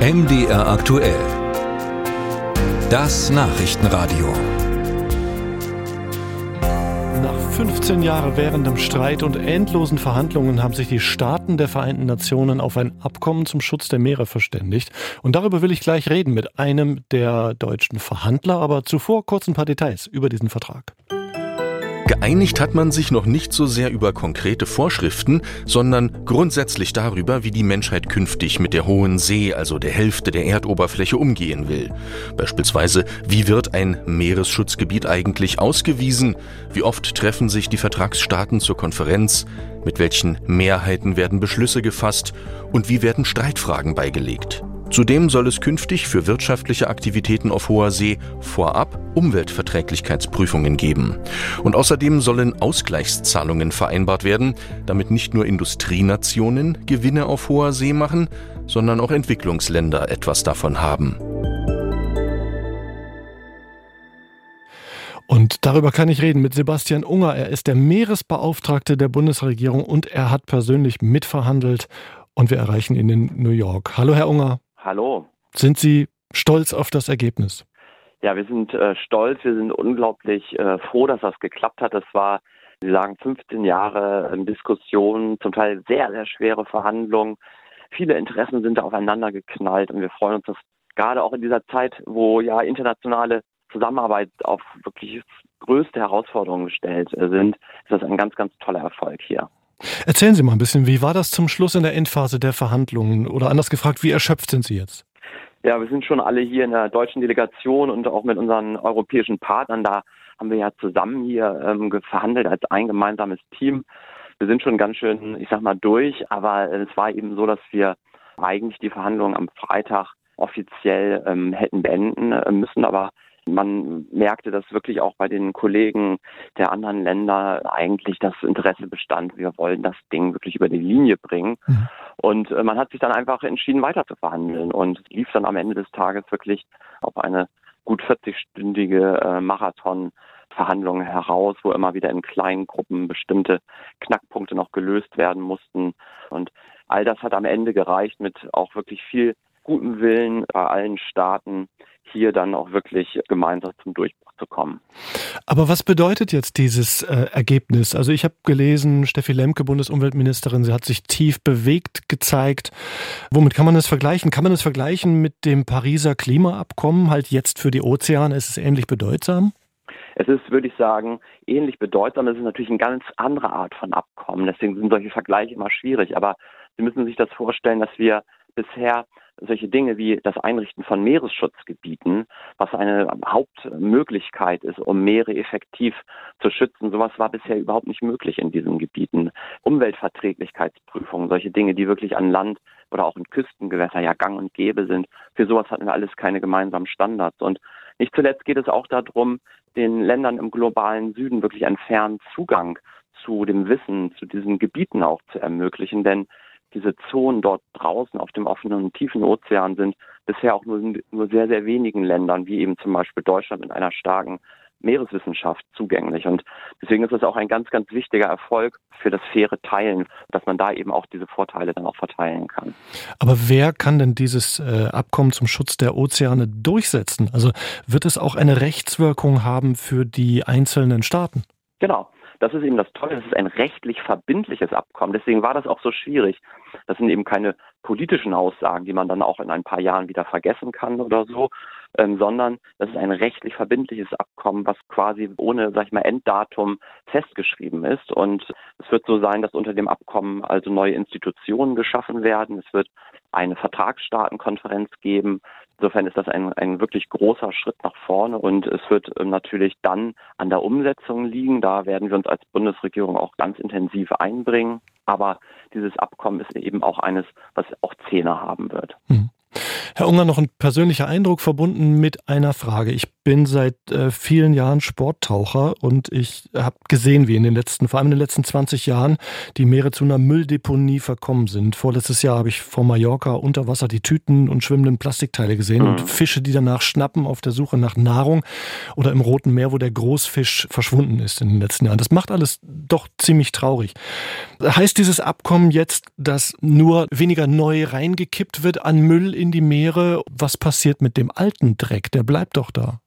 MDR aktuell. Das Nachrichtenradio. Nach 15 Jahren währendem Streit und endlosen Verhandlungen haben sich die Staaten der Vereinten Nationen auf ein Abkommen zum Schutz der Meere verständigt. Und darüber will ich gleich reden mit einem der deutschen Verhandler, aber zuvor kurz ein paar Details über diesen Vertrag. Geeinigt hat man sich noch nicht so sehr über konkrete Vorschriften, sondern grundsätzlich darüber, wie die Menschheit künftig mit der hohen See, also der Hälfte der Erdoberfläche, umgehen will. Beispielsweise, wie wird ein Meeresschutzgebiet eigentlich ausgewiesen? Wie oft treffen sich die Vertragsstaaten zur Konferenz? Mit welchen Mehrheiten werden Beschlüsse gefasst? Und wie werden Streitfragen beigelegt? Zudem soll es künftig für wirtschaftliche Aktivitäten auf hoher See vorab Umweltverträglichkeitsprüfungen geben. Und außerdem sollen Ausgleichszahlungen vereinbart werden, damit nicht nur Industrienationen Gewinne auf hoher See machen, sondern auch Entwicklungsländer etwas davon haben. Und darüber kann ich reden mit Sebastian Unger. Er ist der Meeresbeauftragte der Bundesregierung und er hat persönlich mitverhandelt. Und wir erreichen ihn in New York. Hallo, Herr Unger. Hallo. Sind Sie stolz auf das Ergebnis? Ja, wir sind äh, stolz, wir sind unglaublich äh, froh, dass das geklappt hat. Das war, Sie sagen, 15 Jahre äh, Diskussion, zum Teil sehr, sehr schwere Verhandlungen. Viele Interessen sind da aufeinander geknallt und wir freuen uns, dass gerade auch in dieser Zeit, wo ja internationale Zusammenarbeit auf wirklich größte Herausforderungen gestellt äh, sind, ist das ein ganz, ganz toller Erfolg hier. Erzählen Sie mal ein bisschen, wie war das zum Schluss in der Endphase der Verhandlungen? Oder anders gefragt, wie erschöpft sind Sie jetzt? Ja, wir sind schon alle hier in der deutschen Delegation und auch mit unseren europäischen Partnern. Da haben wir ja zusammen hier ähm, verhandelt als ein gemeinsames Team. Wir sind schon ganz schön, ich sag mal, durch, aber es war eben so, dass wir eigentlich die Verhandlungen am Freitag offiziell ähm, hätten beenden äh, müssen, aber man merkte, dass wirklich auch bei den Kollegen der anderen Länder eigentlich das Interesse bestand. Wir wollen das Ding wirklich über die Linie bringen. Mhm. Und äh, man hat sich dann einfach entschieden, weiter zu verhandeln und lief dann am Ende des Tages wirklich auf eine gut 40-stündige äh, Marathon Verhandlungen heraus, wo immer wieder in kleinen Gruppen bestimmte Knackpunkte noch gelöst werden mussten. Und all das hat am Ende gereicht mit auch wirklich viel gutem Willen bei allen Staaten, hier dann auch wirklich gemeinsam zum Durchbruch zu kommen. Aber was bedeutet jetzt dieses äh, Ergebnis? Also ich habe gelesen, Steffi Lemke, Bundesumweltministerin, sie hat sich tief bewegt gezeigt. Womit kann man das vergleichen? Kann man das vergleichen mit dem Pariser Klimaabkommen? Halt jetzt für die Ozeane ist es ähnlich bedeutsam? Es ist, würde ich sagen, ähnlich bedeutsam. Es ist natürlich eine ganz andere Art von Abkommen. Deswegen sind solche Vergleiche immer schwierig. Aber Sie müssen sich das vorstellen, dass wir bisher solche Dinge wie das Einrichten von Meeresschutzgebieten, was eine Hauptmöglichkeit ist, um Meere effektiv zu schützen. Sowas war bisher überhaupt nicht möglich in diesen Gebieten. Umweltverträglichkeitsprüfungen, solche Dinge, die wirklich an Land oder auch in Küstengewässer ja gang und gäbe sind. Für sowas hatten wir alles keine gemeinsamen Standards. Und nicht zuletzt geht es auch darum, den Ländern im globalen Süden wirklich einen fairen Zugang zu dem Wissen, zu diesen Gebieten auch zu ermöglichen. Denn diese Zonen dort draußen auf dem offenen und tiefen Ozean sind bisher auch nur, nur sehr, sehr wenigen Ländern, wie eben zum Beispiel Deutschland mit einer starken Meereswissenschaft zugänglich. Und deswegen ist es auch ein ganz, ganz wichtiger Erfolg für das faire Teilen, dass man da eben auch diese Vorteile dann auch verteilen kann. Aber wer kann denn dieses äh, Abkommen zum Schutz der Ozeane durchsetzen? Also wird es auch eine Rechtswirkung haben für die einzelnen Staaten? Genau. Das ist eben das Tolle, das ist ein rechtlich verbindliches Abkommen. Deswegen war das auch so schwierig. Das sind eben keine politischen Aussagen, die man dann auch in ein paar Jahren wieder vergessen kann oder so, ähm, sondern das ist ein rechtlich verbindliches Abkommen, was quasi ohne, sag ich mal, Enddatum festgeschrieben ist. Und es wird so sein, dass unter dem Abkommen also neue Institutionen geschaffen werden. Es wird eine Vertragsstaatenkonferenz geben. Insofern ist das ein, ein wirklich großer Schritt nach vorne und es wird ähm, natürlich dann an der Umsetzung liegen. Da werden wir uns als Bundesregierung auch ganz intensiv einbringen. Aber dieses Abkommen ist eben auch eines, was auch Zähne haben wird. Mhm. Herr Unger, noch ein persönlicher Eindruck verbunden mit einer Frage. Ich bin seit äh, vielen Jahren Sporttaucher und ich habe gesehen, wie in den letzten, vor allem in den letzten 20 Jahren, die Meere zu einer Mülldeponie verkommen sind. Vorletztes Jahr habe ich vor Mallorca unter Wasser die Tüten und schwimmenden Plastikteile gesehen mhm. und Fische, die danach schnappen auf der Suche nach Nahrung oder im Roten Meer, wo der Großfisch verschwunden ist in den letzten Jahren. Das macht alles doch ziemlich traurig. Heißt dieses Abkommen jetzt, dass nur weniger neu reingekippt wird an Müll in die Meere? Was passiert mit dem alten Dreck? Der bleibt doch da.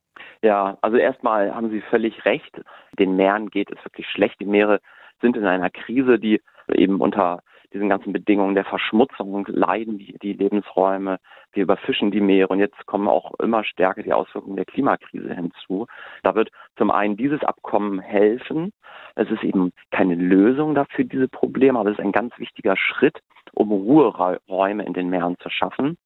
Ja, also erstmal haben Sie völlig recht. Den Meeren geht es wirklich schlecht. Die Meere sind in einer Krise, die eben unter diesen ganzen Bedingungen der Verschmutzung leiden die, die Lebensräume. Wir überfischen die Meere und jetzt kommen auch immer stärker die Auswirkungen der Klimakrise hinzu. Da wird zum einen dieses Abkommen helfen. Es ist eben keine Lösung dafür, diese Probleme, aber es ist ein ganz wichtiger Schritt, um Ruheräume in den Meeren zu schaffen.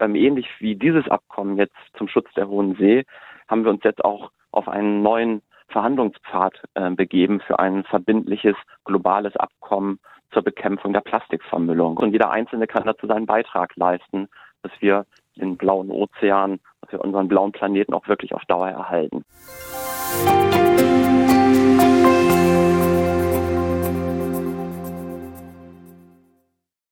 Ähm, ähnlich wie dieses Abkommen jetzt zum Schutz der Hohen See haben wir uns jetzt auch auf einen neuen Verhandlungspfad äh, begeben für ein verbindliches globales Abkommen zur Bekämpfung der Plastikvermüllung. Und jeder Einzelne kann dazu seinen Beitrag leisten, dass wir den blauen Ozean, dass wir unseren blauen Planeten auch wirklich auf Dauer erhalten. Musik